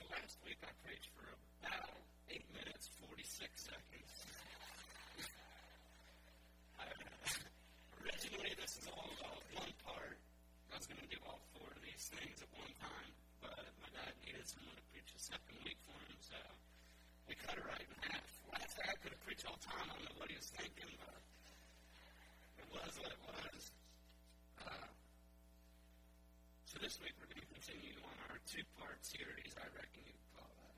So last week I preached for about 8 minutes, 46 seconds. I, uh, originally, this is all about one part. I was going to do all four of these things at one time, but my dad needed someone to preach a second week for him, so we cut it right in half. Last I could have preached all time. I don't know what he was thinking, but two-part series, I reckon you could call that.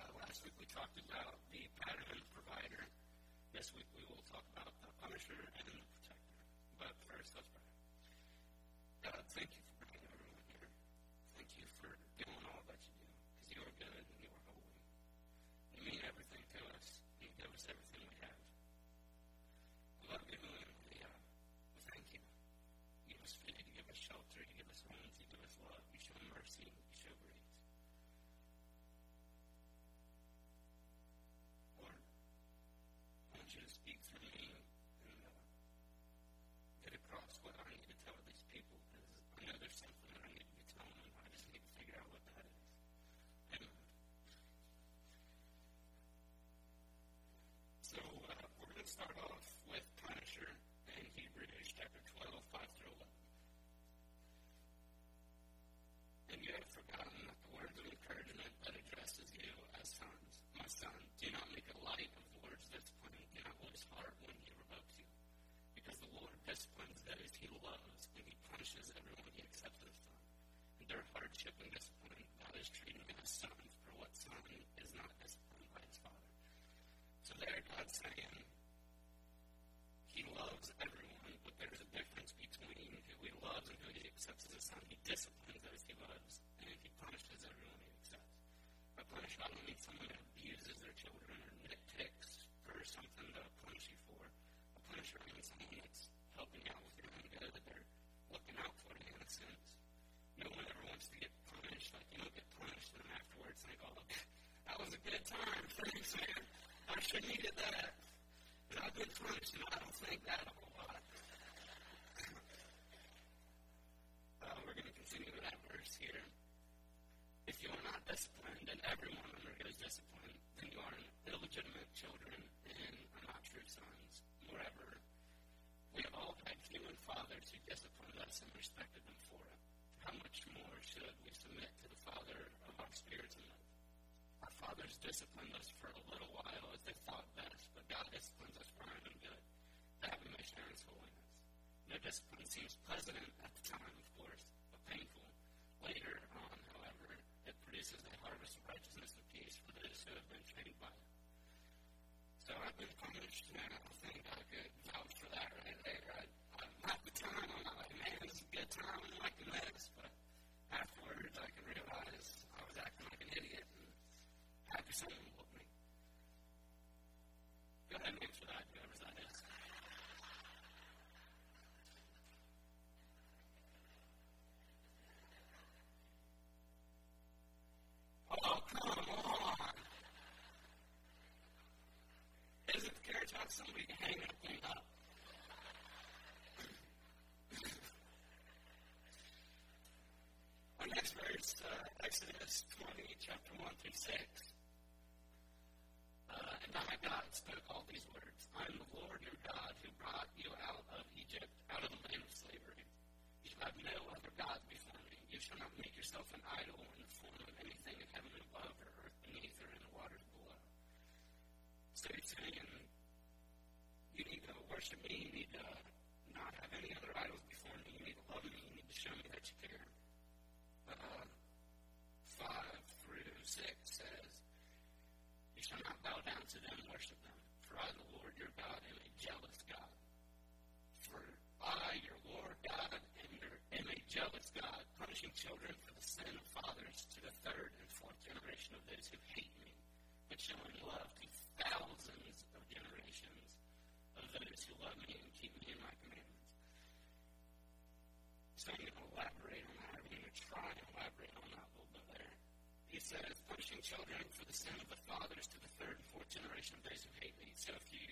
Uh, last week we talked about the pattern and provider. This week we will talk about the punisher and the protector. But first, let's pray. God, thank you start off with Punisher in Hebrews chapter 12, 5 through 11. And you have forgotten the words of encouragement that addresses you as sons. My son, do not make a light of the Lord's discipline. Do not lose heart when he revokes you. Because the Lord disciplines those he loves, and he punishes everyone he accepts as son. Endure hardship and discipline. God is treating as sons, for what son is not disciplined by his father? So there, God's saying loves everyone, but there's a difference between who he loves and who he accepts as a son. He disciplines those he loves, and he punishes everyone he accepts. By punish, I don't mean someone who abuses their children or nitpicks for something to punish you for. A punisher means someone that's helping out with your own good, that they're looking out for the innocents. No one ever wants to get punished. Like, you don't get punished and afterwards think, oh, that was a good time. Thanks, man. I sure needed that. Punished, and I don't think that a whole lot. uh, we're going to continue with that verse here. If you are not disciplined, and everyone undergoes discipline, then you are illegitimate children and are not true sons. Moreover, we have all had human fathers who disciplined us and respected them for it. How much more should we submit to the Father of our spirits and live? Our fathers disciplined us for a little while as they thought God disciplines us for our own good, that we may share His holiness. No discipline seems pleasant at the time, of course, but painful. Later on, however, it produces a harvest of righteousness and peace for those who have been trained by it. So I've been punished, and I think I could vouch for that right there. I, I, at the time, I'm not like, man, this is a good time, I'm liking this, but afterwards I can realize I was acting like an idiot and happy someone whooped me. Go ahead and answer that, whoever's that is. Oh, come on. Isn't the carriage house somebody can hang up clean up? Our next verse, uh, Exodus 20, chapter 1 through 6. Uh, and I, God, spoke all these words. I am the Lord your God who brought you out of Egypt, out of the land of slavery. You shall have no other God before me. You shall not make yourself an idol in the form of anything in heaven above or earth beneath or in the waters below. So he's saying, worship me. You need to not have any other idols before me. You need to love me. You need to show me that you care. Uh, 5 through 6 says, You shall not bow down to them and worship them, for I, the Lord your God, am a jealous God. For I, your Lord God, am, your, am a jealous God, punishing children for the sin of fathers to the third and fourth generation of those who hate me, but showing love to those who love me and keep me in my commandments. So I'm going to elaborate on that. I'm going to try and elaborate on that a little bit there. He says, punishing children for the sin of the fathers to the third and fourth generation of those who hate me. So if you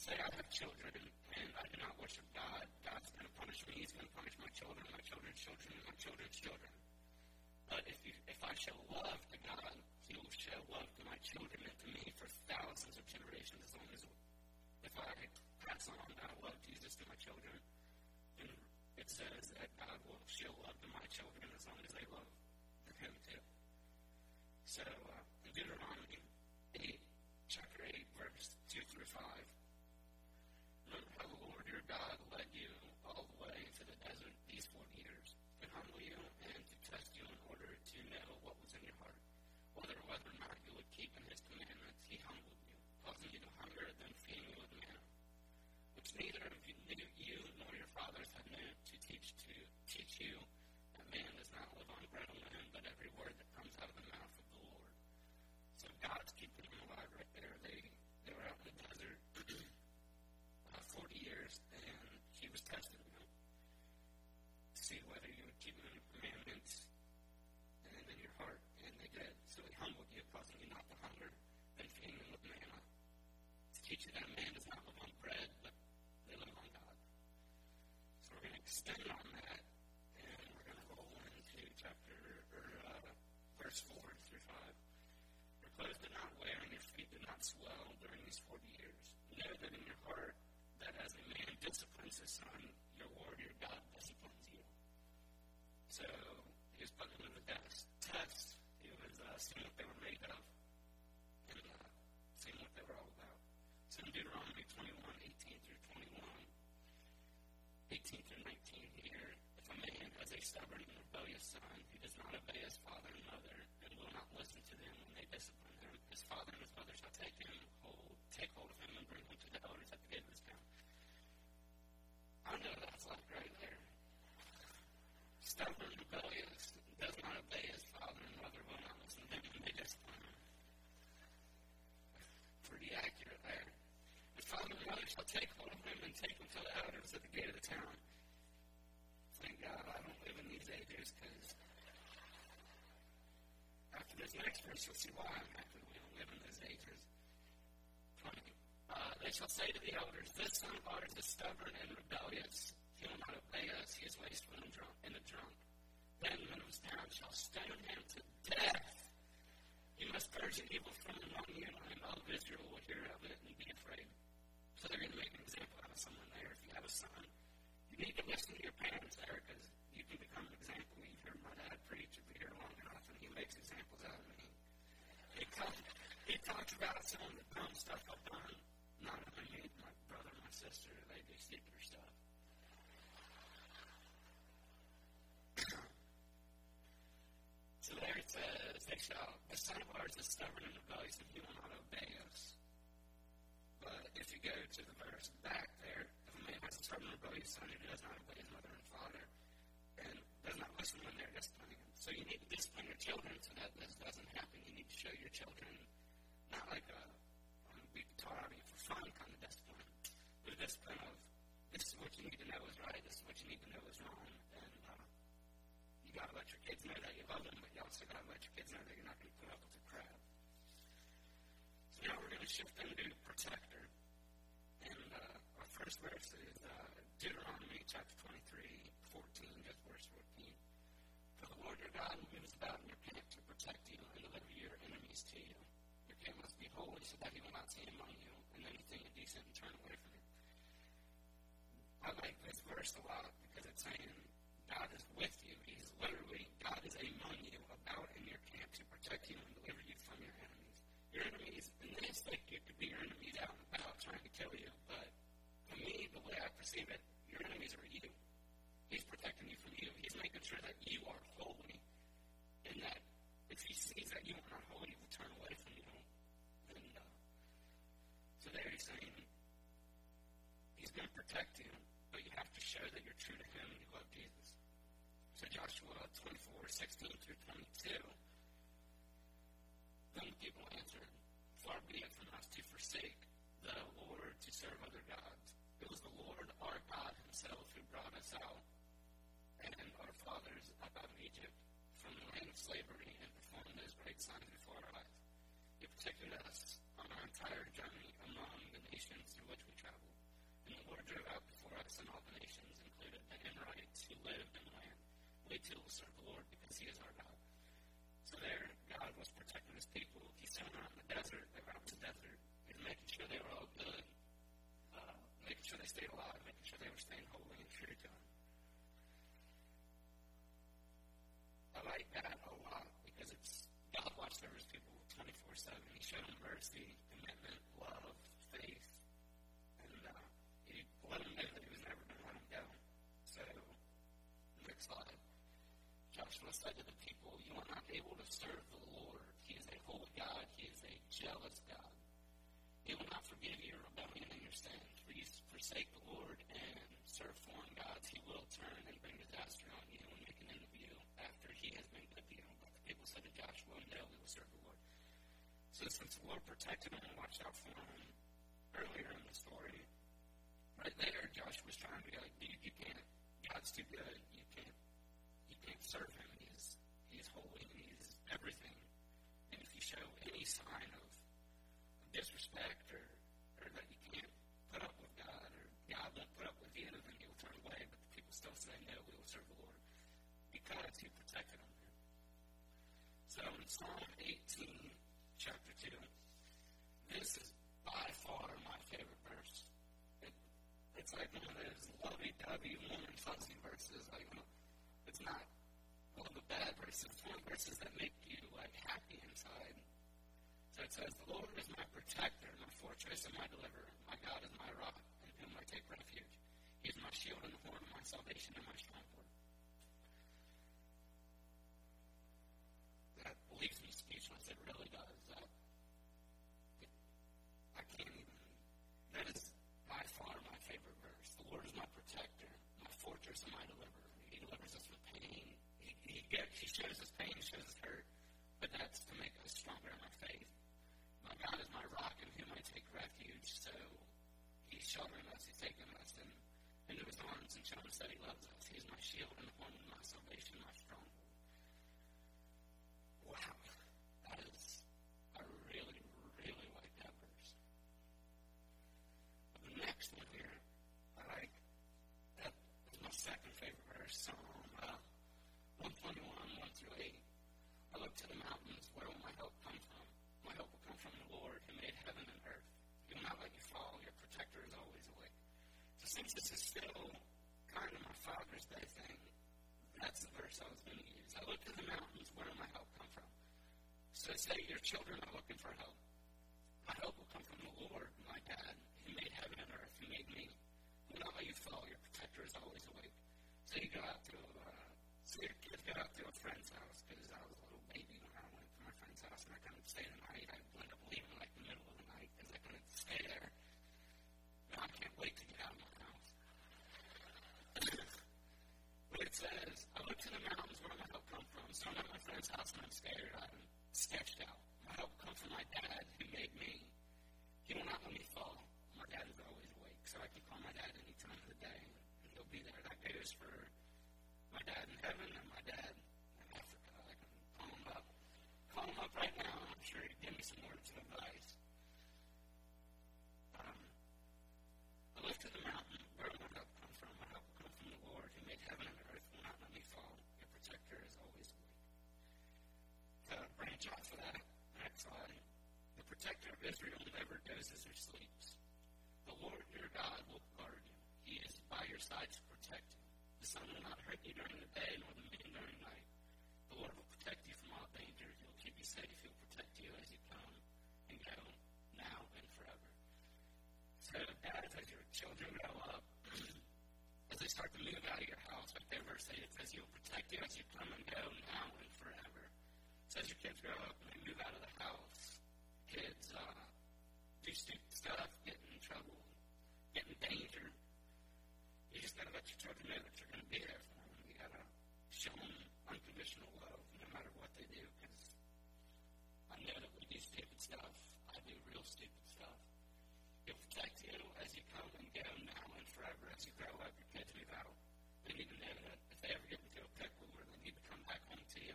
say I have children and I do not worship God, God's going to punish me. He's going to punish my children, my children's children, and my children's children. But if you, if I show love to God, He will show love to my children and to me for thousands of generations. As long as if I pass on that love Jesus to my children, then it says that God will show love to my children as long as they love Him too. So uh, in Deuteronomy 8, chapter 8, verse 2 through 5. Remember how the Lord your God led you all the way to the desert these 40 years to humble you and to test you in order to know what was in your heart, whether or whether or not you would keep in his commandments. He humbled you, causing you to hunger, then feeding you with manna, which neither of you, knew you nor your fathers had known to teach to teach you that man does not live on bread alone, but every word that comes out of the mouth of the Lord. So God's keeping them alive right there. They they were out in the desert uh, 40 years, and he was testing them to see whether you would keep the commandments and in your heart, and they did. So he humbled you, causing you not to hunger, then feeding them with manna, to teach you that man does not live on bread, but they live on God. So we're going to extend on that, and we're going to roll into chapter, or uh, verse 4 through 5. Your clothes did not wear, and your did during these 40 years. Know that in your heart, that as a man disciplines his son, your your God, disciplines you. So he was putting them to the test. Test. He was uh, seeing what they were made of and uh, seeing what they were all about. So in Deuteronomy 21, 18 through 21, 18 through 19 here, if a man has a stubborn and rebellious son who does not obey his father and mother and will not listen to them when they discipline him, his father and his mother shall take him hold, take hold of him and bring him to the elders at the gate of his town. I know that's like right there. Stubborn, rebellious, does not obey his father and mother, will not listen to him when they discipline him. Pretty accurate there. His father and mother shall take hold of him and take him to the elders at the gate of the town. Thank God I don't live in these ages because after this next verse you'll see why I'm happy in those ages. 20. Uh, they shall say to the elders, This son of ours is stubborn and rebellious. He will not obey us. He is wasteful and drunk. And a drunk. Then men of his town shall stone him to death. You must purge the evil from among you, and all of Israel will hear of it and be afraid. So they're going to make an example out of someone there. If you have a son, you need to listen to your parents there because you can become an example. You've heard my dad preach if you hear long enough, and he makes examples out of me. He, come, he talks about some of the dumb stuff I've. Not only my brother, my sister, they do stupider stuff. so there it says, they shall, oh, the son of ours is stubborn and rebellious, and he will not obey us. But if you go to the verse back there, if a man has a stubborn rebellious son who does not obey his mother and father, and does not listen when they're disciplining him. So you need to discipline your children so that this doesn't happen. You need to show your children not like a um, taught out of for fun kind of discipline, but a discipline of this is what you need to know is right, this is what you need to know is wrong, and uh, you got to let your kids know that you love them, but you also got to let your kids know that you're not to put up with the crap. So now we're to shift into protector, and uh, our first verse is uh, Deuteronomy chapter 23, 14, just verse 14. For the Lord your God moves about in your camp to protect you and deliver your enemies to you. Your must be holy so that he will not see among you and anything indecent and turn away from it. I like this verse a lot because it's saying God is with you. He's literally, God is among you, about in your camp to protect you and deliver you from your enemies. Your enemies, and this, like, you could be your enemies out and about trying to kill you, but for me, the way I perceive it, your enemies are you. He's protecting you from you. He's making sure that you are holy, and that if he sees that you are not holy, he will turn away from you. So there he's saying he's going to protect you, but you have to show that you're true to him and you love Jesus. So Joshua 24, 16 through 22. Then the people answered, Far be it from us to forsake the Lord to serve other gods. It was the Lord our God himself who brought us out and our fathers up out of Egypt from the land of slavery and performed those great signs before our eyes. He protected us on our entire journey nations through which we traveled. And the Lord drove out before us and all the nations, included the Amorites who lived in the land. We too will serve the Lord because he is our God. So there, God was protecting his people. He sent them out in the desert. They were out in the desert. He was making sure they were all good, uh, making sure they stayed alive, making sure they were staying holy and true to him. I like that a lot because it's God watched over his people 24 7. He showed them mercy, commitment, love, faith, and uh, he let them know that he was never going to let them go. So, next slide. Joshua said to the people, You are not able to serve the Lord. He is a holy God, He is a jealous God. He will not forgive your rebellion and your sin. Please forsake the Lord and serve foreign gods. He will turn and bring disaster on you and make an end of you after He has been good to you. But the people said to Joshua, No, we will serve the Lord. So since the Lord protected them and watched out for them earlier in the story, right there, Joshua was trying to be like, dude, you can't. God's too good. You can't. You can't serve Him. He's He's holy. He's everything. And if you show any sign of disrespect or, or that you can't put up with God or God won't put up with you, then you'll turn away. But the people still say, no, we will serve the Lord because He protected them. So in Psalm 18, chapter 2, this is by far my favorite verse. It, it's like one of those lovey-dovey, warm and fuzzy verses. Like, it's not one of the bad verses. One verses that make you, like, happy inside. So it says, The Lord is my protector, my fortress, and my deliverer. My God is my rock, in whom I take refuge. He is my shield and the horn of my salvation and my stronghold. That leaves me speechless. It really does. That, it, I can't even. That is by far my favorite verse. The Lord is my protector, my fortress, and my deliverer. He delivers us from pain. He, he, gets, he shows us pain, he shows us hurt, but that's to make us stronger in our faith. My God is my rock in whom I take refuge. So He's sheltering us, He's taking us in, into His arms and showing us that He loves us. He is my shield and horn of my salvation, my stronghold. Wow. That is, I really, really like that verse. The next one here, I like, that is my second favorite verse, Psalm uh, 121, 1 through 8. I look to the mountains, where will my help come from? My help will come from the Lord who made heaven and earth. He will not let you fall. Your protector is always awake. So since this is still kind of my Father's Day thing, that's the verse I was going to use. I look to the mountains, where will my help come from? So say your children are looking for help. My help will come from the Lord, my dad, who made heaven and earth, who made me. He not let you fall. Your protector is always awake. So you go out to, uh, so your kids go out to a friend's house, because I was a little baby when I went to my friend's house, and I couldn't stay the night. I ended up leaving like the middle of the night, because I couldn't stay there. Now I can't wait to get out of my house. but it says, I look to the mountains where my come I'm at my friend's house and I'm scared. I'm sketched out. My help comes from my dad who made me. He will not let me fall. My dad is always awake, so I can call my dad any time of the day, and he'll be there. That goes for my dad in heaven and my dad during the day, nor the moon during night. The Lord will protect you from all danger. He will keep you safe. He will protect you as you come and go, now and forever. So, dads, as your children grow up, as they start to move out of your house, like their verse 8, it says, He will protect you as you come and go, now and forever. So, as your kids grow up and they move out of the house, kids uh, do stupid stuff, get in trouble, get in danger. You just got to let your children know that you're to be there for them. You got to show them unconditional love no matter what they do, because I know that we do stupid stuff. I do real stupid stuff. He'll protect you as you come and go now and forever. As you grow up, your kids move out. They need to know that if they ever get into a pickle or they need to come back home to you,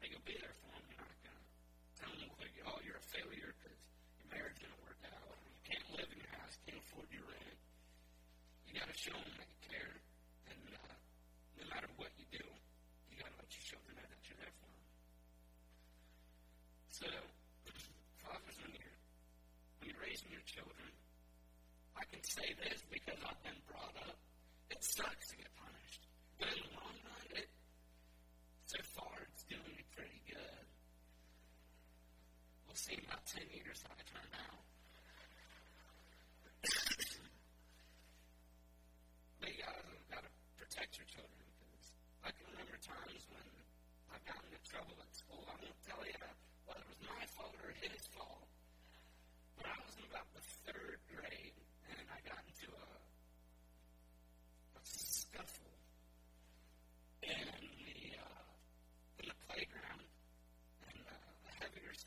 that you'll be there for them. You're not going to tell them, oh, you're a failure because your marriage didn't work out. You can't live in your house, can't afford your rent. You got to show them that you care. And uh, no matter what you do, you got to let your children know that you're there for them. So, can say this because I've been brought up. It sucks to get punished. But in the long run, it, so far, it's doing me pretty good. We'll see in about 10 years how I turn out.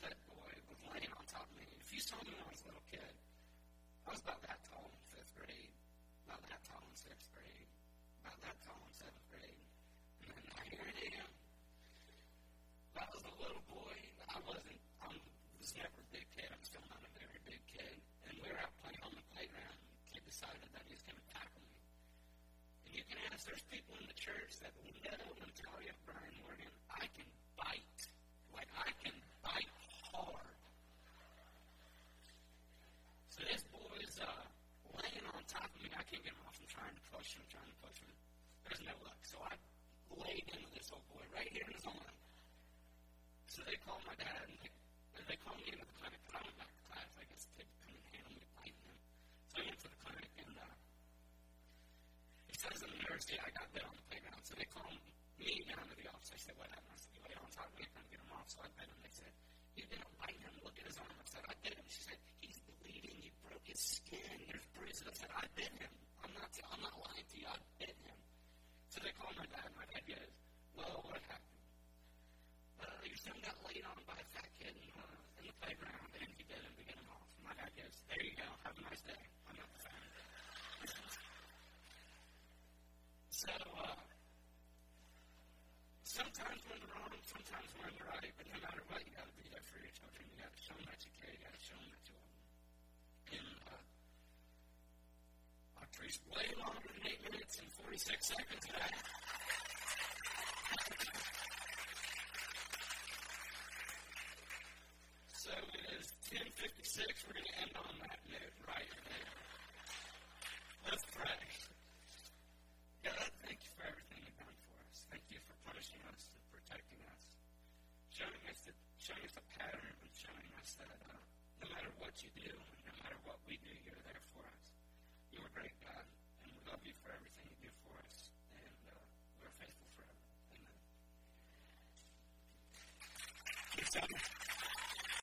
Heavier boy was laying on top of me. If you saw me when I was a little kid, I was about that tall in fifth grade, about that tall in sixth grade, about that tall in seventh grade, and then now here I am. I was a little boy. I wasn't. I was never a big kid. I'm still not a very big kid. And we were out playing on the playground. And the kid decided that he was going to tackle me. And you can ask. There's people in the church that will know and tell you, Brian Morgan, I can bite. Like I can bite hard. So this boy's uh, laying on top of me. I can't get him off. I'm trying to push him, trying to push him. There's no luck. So I laid into this old boy right here in his arm. So they called my dad and they, they called me into the clinic. And I went back to class. I guess they couldn't handle me biting him. So I went to the clinic and uh, he says in the nurse, yeah, I got bit on the playground. So they called me down to the office. I said, what happened? I said, he lay on top of me. I couldn't get him off. So I bit him. They said, you didn't bite him. Look at his arm. I said, I bit him. She said, he's bleeding. You broke his skin. There's bruises. I said, I bit him. Not, I'm not lying to you. I bit him. So they called my dad. My dad goes, well, what happened? Uh, your son got laid on by a fat kid in, uh, in the playground, and he bit him to get him off. My dad goes, there you go. Have a nice day. I'm not the fan. so, uh, sometimes when they're wrong, sometimes when they're right, but no matter what, you got to be there for your children. You got to show them that you care. You got to show them that you love them. And uh, Preached way longer than eight minutes and 46 seconds today. So it is 10.56. We're going to end on that note right there. Let's pray. God, thank you for everything you've done for us. Thank you for punishing us and protecting us. Showing us, the, showing us a pattern and showing us that uh, no matter what you do, each other.